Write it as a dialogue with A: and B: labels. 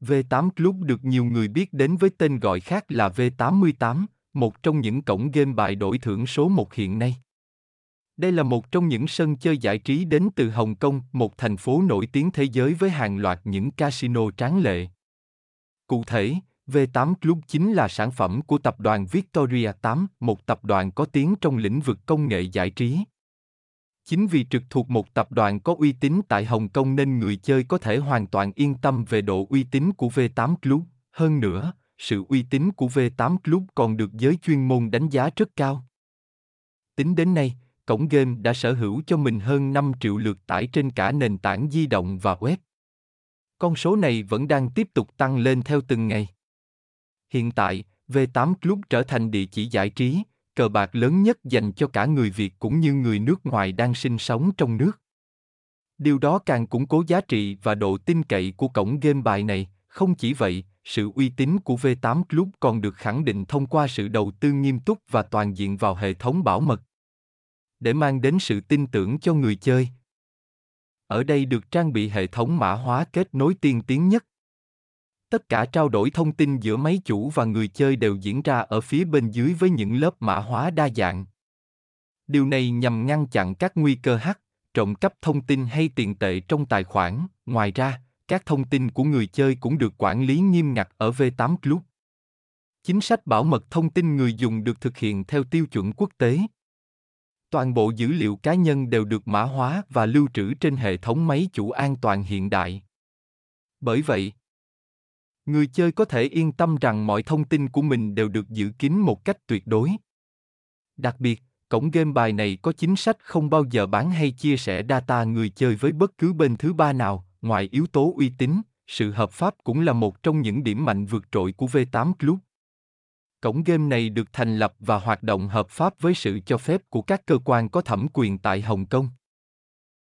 A: V8 Club được nhiều người biết đến với tên gọi khác là V88, một trong những cổng game bài đổi thưởng số 1 hiện nay. Đây là một trong những sân chơi giải trí đến từ Hồng Kông, một thành phố nổi tiếng thế giới với hàng loạt những casino tráng lệ. Cụ thể, V8 Club chính là sản phẩm của tập đoàn Victoria 8, một tập đoàn có tiếng trong lĩnh vực công nghệ giải trí. Chính vì trực thuộc một tập đoàn có uy tín tại Hồng Kông nên người chơi có thể hoàn toàn yên tâm về độ uy tín của V8 Club. Hơn nữa, sự uy tín của V8 Club còn được giới chuyên môn đánh giá rất cao. Tính đến nay, cổng game đã sở hữu cho mình hơn 5 triệu lượt tải trên cả nền tảng di động và web. Con số này vẫn đang tiếp tục tăng lên theo từng ngày. Hiện tại, V8 Club trở thành địa chỉ giải trí, cờ bạc lớn nhất dành cho cả người Việt cũng như người nước ngoài đang sinh sống trong nước. Điều đó càng củng cố giá trị và độ tin cậy của cổng game bài này, không chỉ vậy, sự uy tín của V8 Club còn được khẳng định thông qua sự đầu tư nghiêm túc và toàn diện vào hệ thống bảo mật. Để mang đến sự tin tưởng cho người chơi. Ở đây được trang bị hệ thống mã hóa kết nối tiên tiến nhất. Tất cả trao đổi thông tin giữa máy chủ và người chơi đều diễn ra ở phía bên dưới với những lớp mã hóa đa dạng. Điều này nhằm ngăn chặn các nguy cơ hack, trộm cắp thông tin hay tiền tệ trong tài khoản. Ngoài ra, các thông tin của người chơi cũng được quản lý nghiêm ngặt ở V8 Club. Chính sách bảo mật thông tin người dùng được thực hiện theo tiêu chuẩn quốc tế. Toàn bộ dữ liệu cá nhân đều được mã hóa và lưu trữ trên hệ thống máy chủ an toàn hiện đại. Bởi vậy, người chơi có thể yên tâm rằng mọi thông tin của mình đều được giữ kín một cách tuyệt đối. Đặc biệt, cổng game bài này có chính sách không bao giờ bán hay chia sẻ data người chơi với bất cứ bên thứ ba nào, ngoài yếu tố uy tín, sự hợp pháp cũng là một trong những điểm mạnh vượt trội của V8 Club. Cổng game này được thành lập và hoạt động hợp pháp với sự cho phép của các cơ quan có thẩm quyền tại Hồng Kông.